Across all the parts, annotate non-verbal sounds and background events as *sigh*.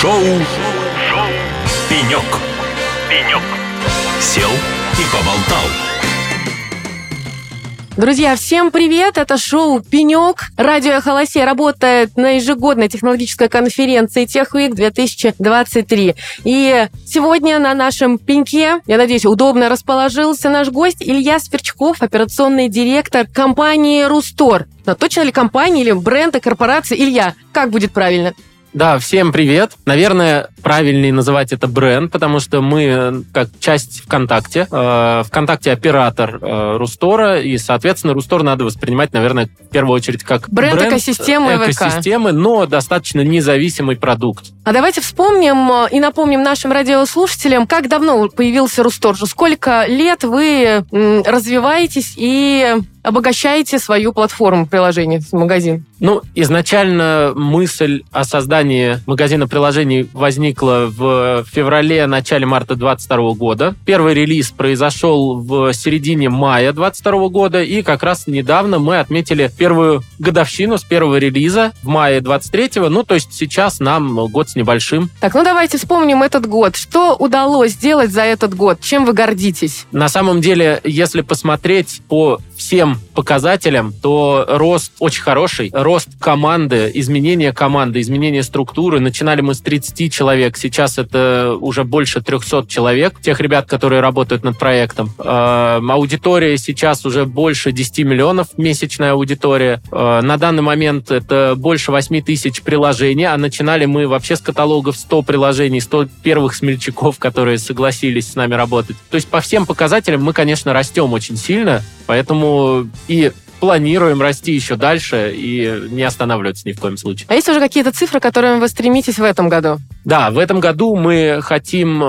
Шоу, Шоу. «Пенек». «Пенек». Сел и поболтал. Друзья, всем привет! Это шоу «Пенек». Радио «Эхолосе» работает на ежегодной технологической конференции «Техвик 2023». И сегодня на нашем пеньке, я надеюсь, удобно расположился наш гость Илья Сверчков, операционный директор компании «Рустор». Но точно ли компания или бренда, корпорация? Илья, как будет правильно? Да, всем привет. Наверное, правильнее называть это бренд, потому что мы как часть ВКонтакте. Э, ВКонтакте оператор э, Рустора, и, соответственно, Рустор надо воспринимать, наверное, в первую очередь как бренд, бренд экосистемы, экосистемы но достаточно независимый продукт. А давайте вспомним э, и напомним нашим радиослушателям, как давно появился Рустор. Сколько лет вы развиваетесь и обогащаете свою платформу приложений, магазин? Ну, изначально мысль о создании магазина приложений возникла в феврале, начале марта 2022 года. Первый релиз произошел в середине мая 2022 года, и как раз недавно мы отметили первую годовщину с первого релиза в мае 23 ну, то есть сейчас нам год с небольшим. Так, ну давайте вспомним этот год. Что удалось сделать за этот год? Чем вы гордитесь? На самом деле, если посмотреть по всем показателям, то рост очень хороший. Рост команды, изменение команды, изменение структуры. Начинали мы с 30 человек, сейчас это уже больше 300 человек, тех ребят, которые работают над проектом. Э, аудитория сейчас уже больше 10 миллионов, месячная аудитория. Э, на данный момент это больше 8 тысяч приложений, а начинали мы вообще с каталогов 100 приложений, 100 первых смельчаков, которые согласились с нами работать. То есть по всем показателям мы, конечно, растем очень сильно, Поэтому и планируем расти еще дальше и не останавливаться ни в коем случае. А есть уже какие-то цифры, к которым вы стремитесь в этом году? Да, в этом году мы хотим, э,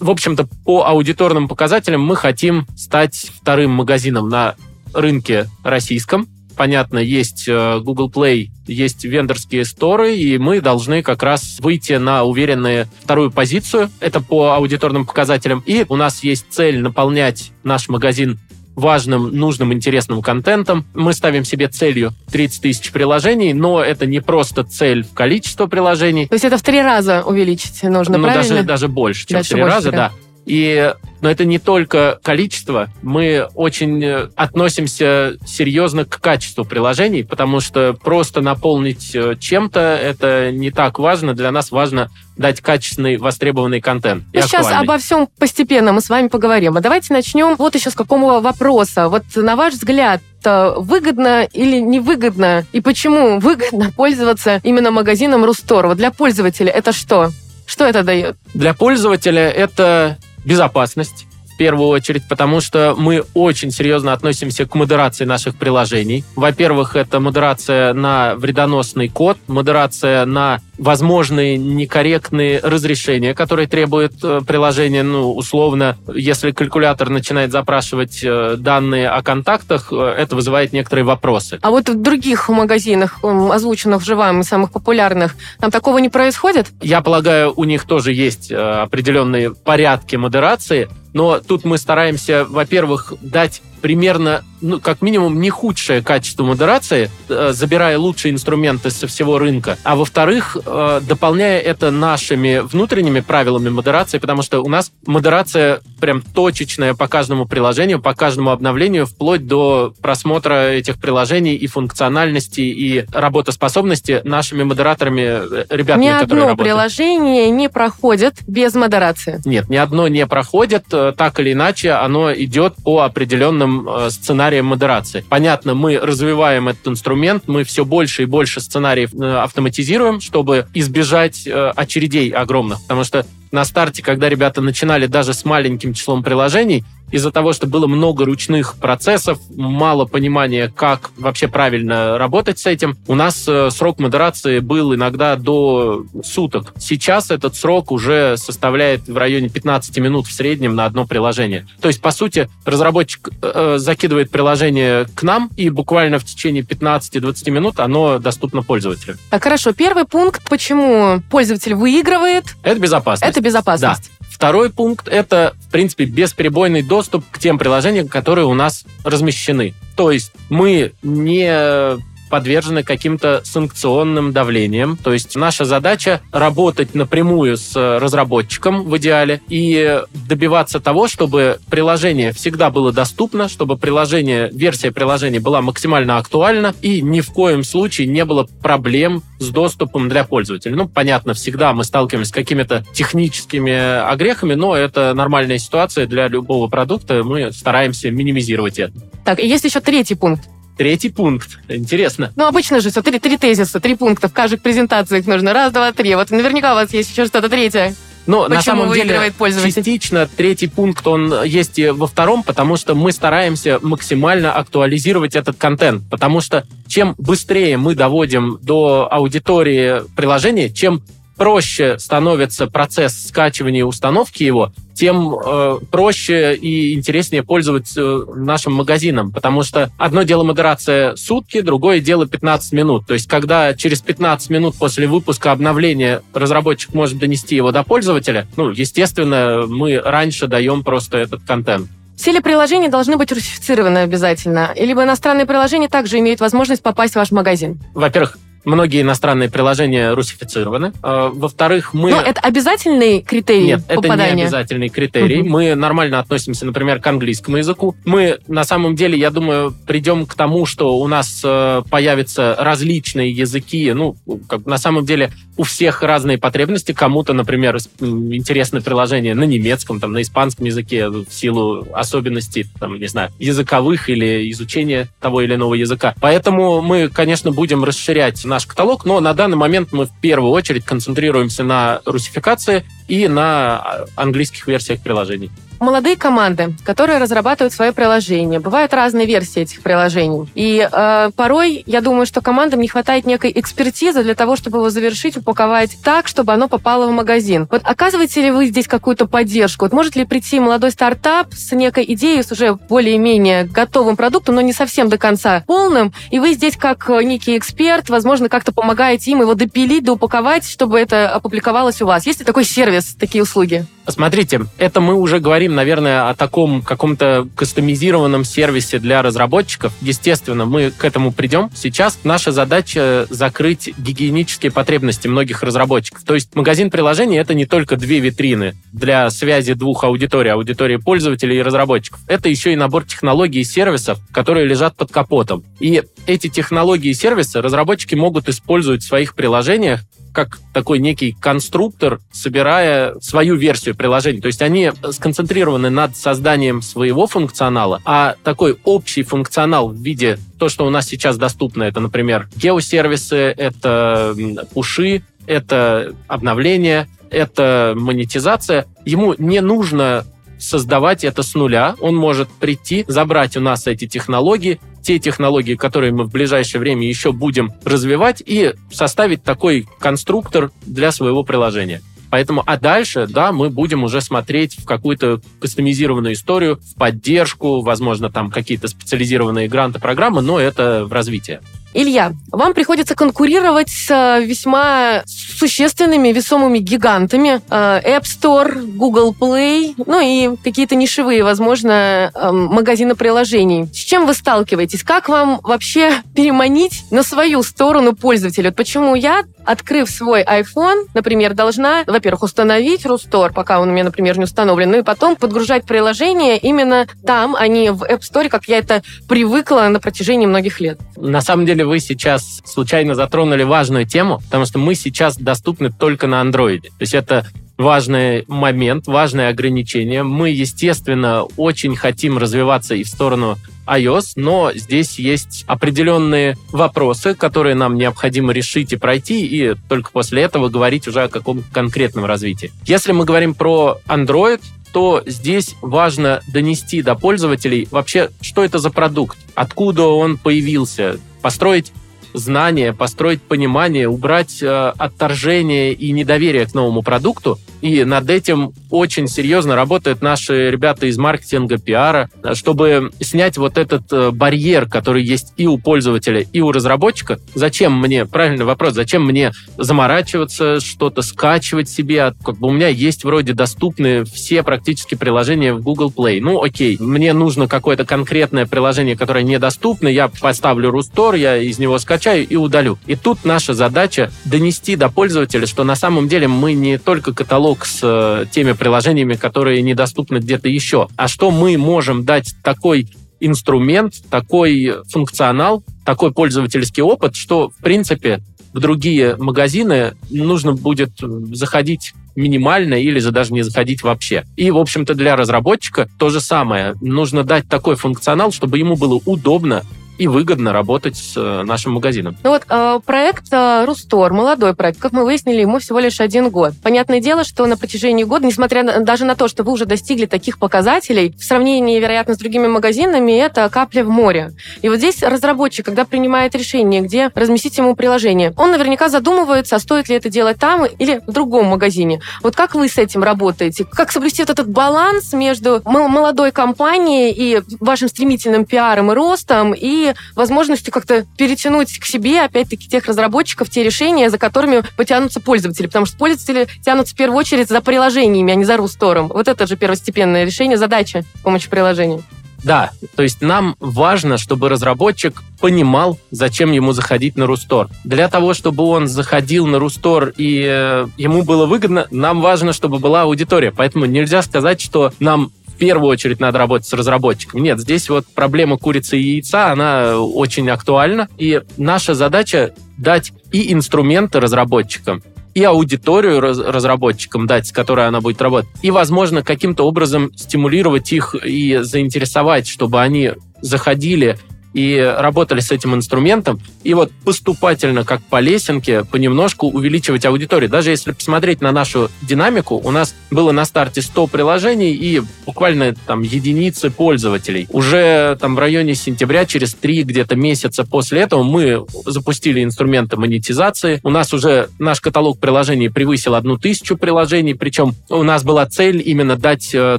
в общем-то, по аудиторным показателям мы хотим стать вторым магазином на рынке российском. Понятно, есть э, Google Play, есть вендорские сторы, и мы должны как раз выйти на уверенную вторую позицию. Это по аудиторным показателям. И у нас есть цель наполнять наш магазин важным, нужным, интересным контентом. Мы ставим себе целью 30 тысяч приложений, но это не просто цель в количество приложений. То есть это в три раза увеличить нужно, ну, правильно? Даже, даже больше, чем Дальше в три раза, да. И, но это не только количество. Мы очень э, относимся серьезно к качеству приложений, потому что просто наполнить э, чем-то это не так важно. Для нас важно дать качественный, востребованный контент. Ну, сейчас обо всем постепенно мы с вами поговорим. А давайте начнем вот еще с какого вопроса. Вот на ваш взгляд, э, выгодно или невыгодно, и почему выгодно *laughs* пользоваться именно магазином Рустор? Вот для пользователя это что? Что это дает? Для пользователя это безопасность, в первую очередь, потому что мы очень серьезно относимся к модерации наших приложений. Во-первых, это модерация на вредоносный код, модерация на возможные некорректные разрешения, которые требует э, приложение, ну, условно, если калькулятор начинает запрашивать э, данные о контактах, э, это вызывает некоторые вопросы. А вот в других магазинах, озвученных же вам, самых популярных, там такого не происходит? Я полагаю, у них тоже есть определенные порядки модерации, но тут мы стараемся, во-первых, дать примерно, ну, как минимум, не худшее качество модерации, э, забирая лучшие инструменты со всего рынка, а во-вторых, э, дополняя это нашими внутренними правилами модерации, потому что у нас модерация прям точечная по каждому приложению, по каждому обновлению, вплоть до просмотра этих приложений и функциональности, и работоспособности нашими модераторами, э, ребятами, ни которые одно приложение не проходит без модерации? Нет, ни одно не проходит. Так или иначе, оно идет по определенным определенным э, сценарием модерации. Понятно, мы развиваем этот инструмент, мы все больше и больше сценариев э, автоматизируем, чтобы избежать э, очередей огромных, потому что на старте, когда ребята начинали даже с маленьким числом приложений, из-за того, что было много ручных процессов, мало понимания, как вообще правильно работать с этим, у нас э, срок модерации был иногда до суток. Сейчас этот срок уже составляет в районе 15 минут в среднем на одно приложение. То есть, по сути, разработчик э, э закидывает приложение к нам, и буквально в течение 15-20 минут оно доступно пользователю. Так, хорошо. Первый пункт, почему пользователь выигрывает? Это безопасность. Это безопасность. Да. Второй пункт — это, в принципе, бесперебойный доступ к тем приложениям, которые у нас размещены. То есть мы не подвержены каким-то санкционным давлениям. То есть наша задача работать напрямую с разработчиком в идеале и добиваться того, чтобы приложение всегда было доступно, чтобы приложение, версия приложения была максимально актуальна и ни в коем случае не было проблем с доступом для пользователя. Ну, понятно, всегда мы сталкиваемся с какими-то техническими огрехами, но это нормальная ситуация для любого продукта. Мы стараемся минимизировать это. Так, и есть еще третий пункт. Третий пункт. Интересно. Ну, обычно же все три, три тезиса, три пункта. В каждой презентации их нужно. Раз, два, три. Вот наверняка у вас есть еще что-то третье. Но Почему на самом деле частично третий пункт, он есть и во втором, потому что мы стараемся максимально актуализировать этот контент. Потому что чем быстрее мы доводим до аудитории приложения, чем проще становится процесс скачивания и установки его, тем э, проще и интереснее пользоваться э, нашим магазином. Потому что одно дело модерация сутки, другое дело 15 минут. То есть, когда через 15 минут после выпуска обновления разработчик может донести его до пользователя, ну, естественно, мы раньше даем просто этот контент. Все ли приложения должны быть русифицированы обязательно? Либо иностранные приложения также имеют возможность попасть в ваш магазин? Во-первых, Многие иностранные приложения русифицированы. А, во-вторых, мы... Но это обязательный критерий Нет, попадания? это не обязательный критерий. Угу. Мы нормально относимся, например, к английскому языку. Мы, на самом деле, я думаю, придем к тому, что у нас э, появятся различные языки. Ну, как, на самом деле, у всех разные потребности. Кому-то, например, интересно приложение на немецком, там, на испанском языке в силу особенностей, там, не знаю, языковых или изучения того или иного языка. Поэтому мы, конечно, будем расширять наш каталог, но на данный момент мы в первую очередь концентрируемся на русификации и на английских версиях приложений молодые команды, которые разрабатывают свои приложения. Бывают разные версии этих приложений. И э, порой, я думаю, что командам не хватает некой экспертизы для того, чтобы его завершить, упаковать так, чтобы оно попало в магазин. Вот оказываете ли вы здесь какую-то поддержку? Вот может ли прийти молодой стартап с некой идеей, с уже более-менее готовым продуктом, но не совсем до конца полным, и вы здесь как некий эксперт, возможно, как-то помогаете им его допилить, доупаковать, чтобы это опубликовалось у вас? Есть ли такой сервис, такие услуги? Смотрите, это мы уже говорим, наверное, о таком каком-то кастомизированном сервисе для разработчиков. Естественно, мы к этому придем. Сейчас наша задача закрыть гигиенические потребности многих разработчиков. То есть магазин приложений — это не только две витрины для связи двух аудиторий, аудитории пользователей и разработчиков. Это еще и набор технологий и сервисов, которые лежат под капотом. И эти технологии и сервисы разработчики могут использовать в своих приложениях как такой некий конструктор, собирая свою версию приложения. То есть они сконцентрированы над созданием своего функционала, а такой общий функционал в виде то, что у нас сейчас доступно, это, например, геосервисы, это пуши, это обновление, это монетизация. Ему не нужно создавать это с нуля. Он может прийти, забрать у нас эти технологии, те технологии, которые мы в ближайшее время еще будем развивать, и составить такой конструктор для своего приложения. Поэтому, а дальше, да, мы будем уже смотреть в какую-то кастомизированную историю, в поддержку, возможно, там какие-то специализированные гранты, программы, но это в развитии. Илья, вам приходится конкурировать с э, весьма существенными весомыми гигантами. Э, App Store, Google Play, ну и какие-то нишевые, возможно, эм, магазины приложений. С чем вы сталкиваетесь? Как вам вообще *laughs* переманить на свою сторону пользователя? Почему я, открыв свой iPhone, например, должна, во-первых, установить Рустор, пока он у меня, например, не установлен, ну и потом подгружать приложение именно там, а не в App Store, как я это привыкла на протяжении многих лет? На самом деле вы сейчас случайно затронули важную тему, потому что мы сейчас доступны только на Android. То есть это важный момент, важное ограничение. Мы, естественно, очень хотим развиваться и в сторону iOS, но здесь есть определенные вопросы, которые нам необходимо решить и пройти, и только после этого говорить уже о каком конкретном развитии. Если мы говорим про Android, то здесь важно донести до пользователей вообще, что это за продукт, откуда он появился, построить знание, построить понимание, убрать э, отторжение и недоверие к новому продукту, И над этим очень серьезно работают наши ребята из маркетинга, пиара, чтобы снять вот этот э, барьер, который есть и у пользователя, и у разработчика. Зачем мне, правильный вопрос, зачем мне заморачиваться, что-то скачивать себе? Как бы у меня есть вроде доступны все практически приложения в Google Play. Ну, окей, мне нужно какое-то конкретное приложение, которое недоступно, я поставлю Рустор, я из него скачаю и удалю. И тут наша задача донести до пользователя, что на самом деле мы не только каталог с э, теми приложениями, которые недоступны где-то еще, а что мы можем дать такой инструмент, такой функционал, такой пользовательский опыт, что, в принципе, в другие магазины нужно будет заходить минимально или же даже не заходить вообще. И, в общем-то, для разработчика то же самое. Нужно дать такой функционал, чтобы ему было удобно и выгодно работать с э, нашим магазином. Ну вот э, проект э, Рустор, молодой проект, как мы выяснили, ему всего лишь один год. Понятное дело, что на протяжении года, несмотря на, даже на то, что вы уже достигли таких показателей, в сравнении, вероятно, с другими магазинами, это капля в море. И вот здесь разработчик, когда принимает решение, где разместить ему приложение, он наверняка задумывается, а стоит ли это делать там или в другом магазине. Вот как вы с этим работаете? Как соблюсти вот этот баланс между молодой компанией и вашим стремительным пиаром и ростом, и возможностью как-то перетянуть к себе, опять-таки, тех разработчиков, те решения, за которыми потянутся пользователи. Потому что пользователи тянутся в первую очередь за приложениями, а не за Рустором. Вот это же первостепенное решение, задача с помощью приложения. Да, то есть нам важно, чтобы разработчик понимал, зачем ему заходить на Рустор. Для того, чтобы он заходил на Рустор и э, ему было выгодно, нам важно, чтобы была аудитория. Поэтому нельзя сказать, что нам первую очередь надо работать с разработчиком. Нет, здесь вот проблема курицы и яйца, она очень актуальна. И наша задача дать и инструменты разработчикам, и аудиторию раз, разработчикам дать, с которой она будет работать, и, возможно, каким-то образом стимулировать их и заинтересовать, чтобы они заходили и работали с этим инструментом, и вот поступательно, как по лесенке, понемножку увеличивать аудиторию. Даже если посмотреть на нашу динамику, у нас было на старте 100 приложений и буквально там единицы пользователей. Уже там в районе сентября, через три где-то месяца после этого, мы запустили инструменты монетизации. У нас уже наш каталог приложений превысил одну тысячу приложений, причем у нас была цель именно дать э,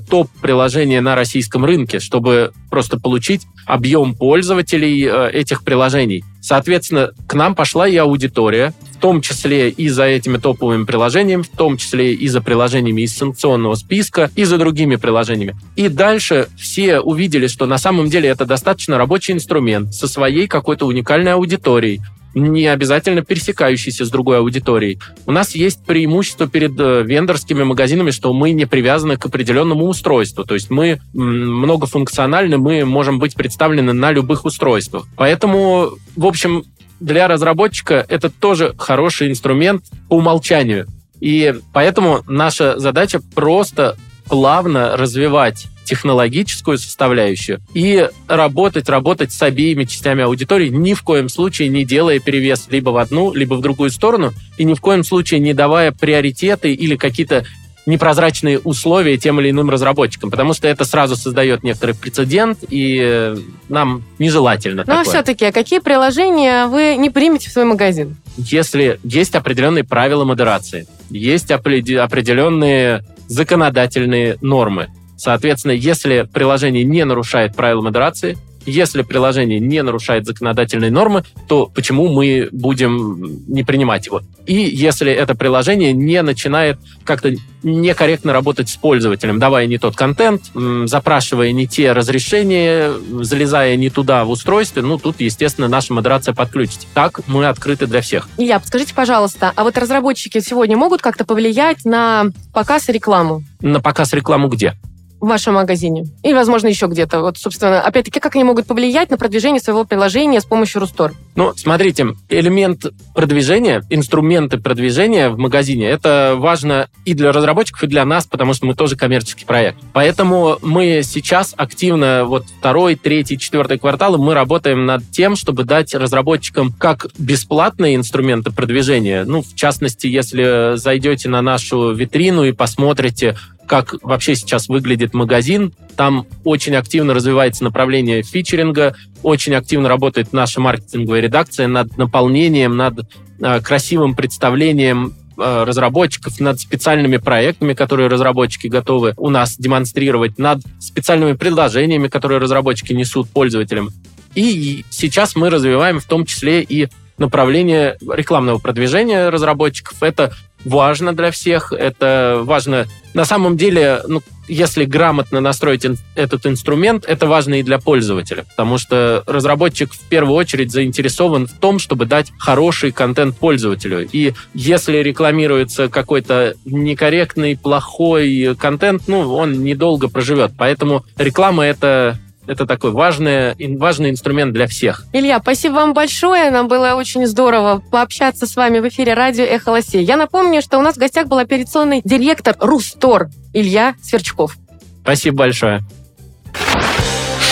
топ приложения на российском рынке, чтобы просто получить объем пользователей э, этих приложений. Соответственно, к нам пошла и аудитория, в том числе и за этими топовыми приложениями, в том числе и за приложениями из санкционного списка, и за другими приложениями. И дальше все увидели, что на самом деле это достаточно рабочий инструмент со своей какой-то уникальной аудиторией, не обязательно пересекающийся с другой аудиторией. У нас есть преимущество перед э, вендорскими магазинами, что мы не привязаны к определенному устройству. То есть мы многофункциональны, мы можем быть представлены на любых устройствах. Поэтому, в общем, для разработчика это тоже хороший инструмент по умолчанию. И поэтому наша задача просто плавно развивать технологическую составляющую и работать, работать с обеими частями аудитории, ни в коем случае не делая перевес либо в одну, либо в другую сторону, и ни в коем случае не давая приоритеты или какие-то непрозрачные условия тем или иным разработчикам, потому что это сразу создает некоторый прецедент, и нам нежелательно Но такое. все-таки, а какие приложения вы не примете в свой магазин? Если есть определенные правила модерации, есть определенные законодательные нормы, Соответственно, если приложение не нарушает правила модерации, если приложение не нарушает законодательные нормы, то почему мы будем не принимать его? И если это приложение не начинает как-то некорректно работать с пользователем, давая не тот контент, запрашивая не те разрешения, залезая не туда в устройстве, ну, тут, естественно, наша модерация подключится. Так мы открыты для всех. Илья, подскажите, пожалуйста, а вот разработчики сегодня могут как-то повлиять на показ и рекламу? На показ рекламу где? В вашем магазине. И, возможно, еще где-то. Вот, собственно, опять-таки, как они могут повлиять на продвижение своего приложения с помощью Рустор? Ну, смотрите, элемент продвижения, инструменты продвижения в магазине, это важно и для разработчиков, и для нас, потому что мы тоже коммерческий проект. Поэтому мы сейчас активно, вот второй, третий, четвертый кварталы, мы работаем над тем, чтобы дать разработчикам как бесплатные инструменты продвижения, ну, в частности, если зайдете на нашу витрину и посмотрите, как вообще сейчас выглядит магазин. Там очень активно развивается направление фичеринга, очень активно работает наша маркетинговая редакция над наполнением, над э, красивым представлением э, разработчиков, над специальными проектами, которые разработчики готовы у нас демонстрировать, над специальными предложениями, которые разработчики несут пользователям. И сейчас мы развиваем в том числе и направление рекламного продвижения разработчиков. Это важно для всех, это важно... На самом деле, ну, если грамотно настроить ин- этот инструмент, это важно и для пользователя, потому что разработчик в первую очередь заинтересован в том, чтобы дать хороший контент пользователю. И если рекламируется какой-то некорректный, плохой контент, ну, он недолго проживет. Поэтому реклама — это это такой важный, важный инструмент для всех. Илья, спасибо вам большое. Нам было очень здорово пообщаться с вами в эфире радио «Эхо Лосей». Я напомню, что у нас в гостях был операционный директор Рустор Илья Сверчков. Спасибо большое.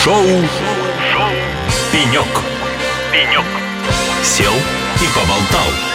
Шоу, Шоу. «Пенек». «Пенек». Сел и поболтал.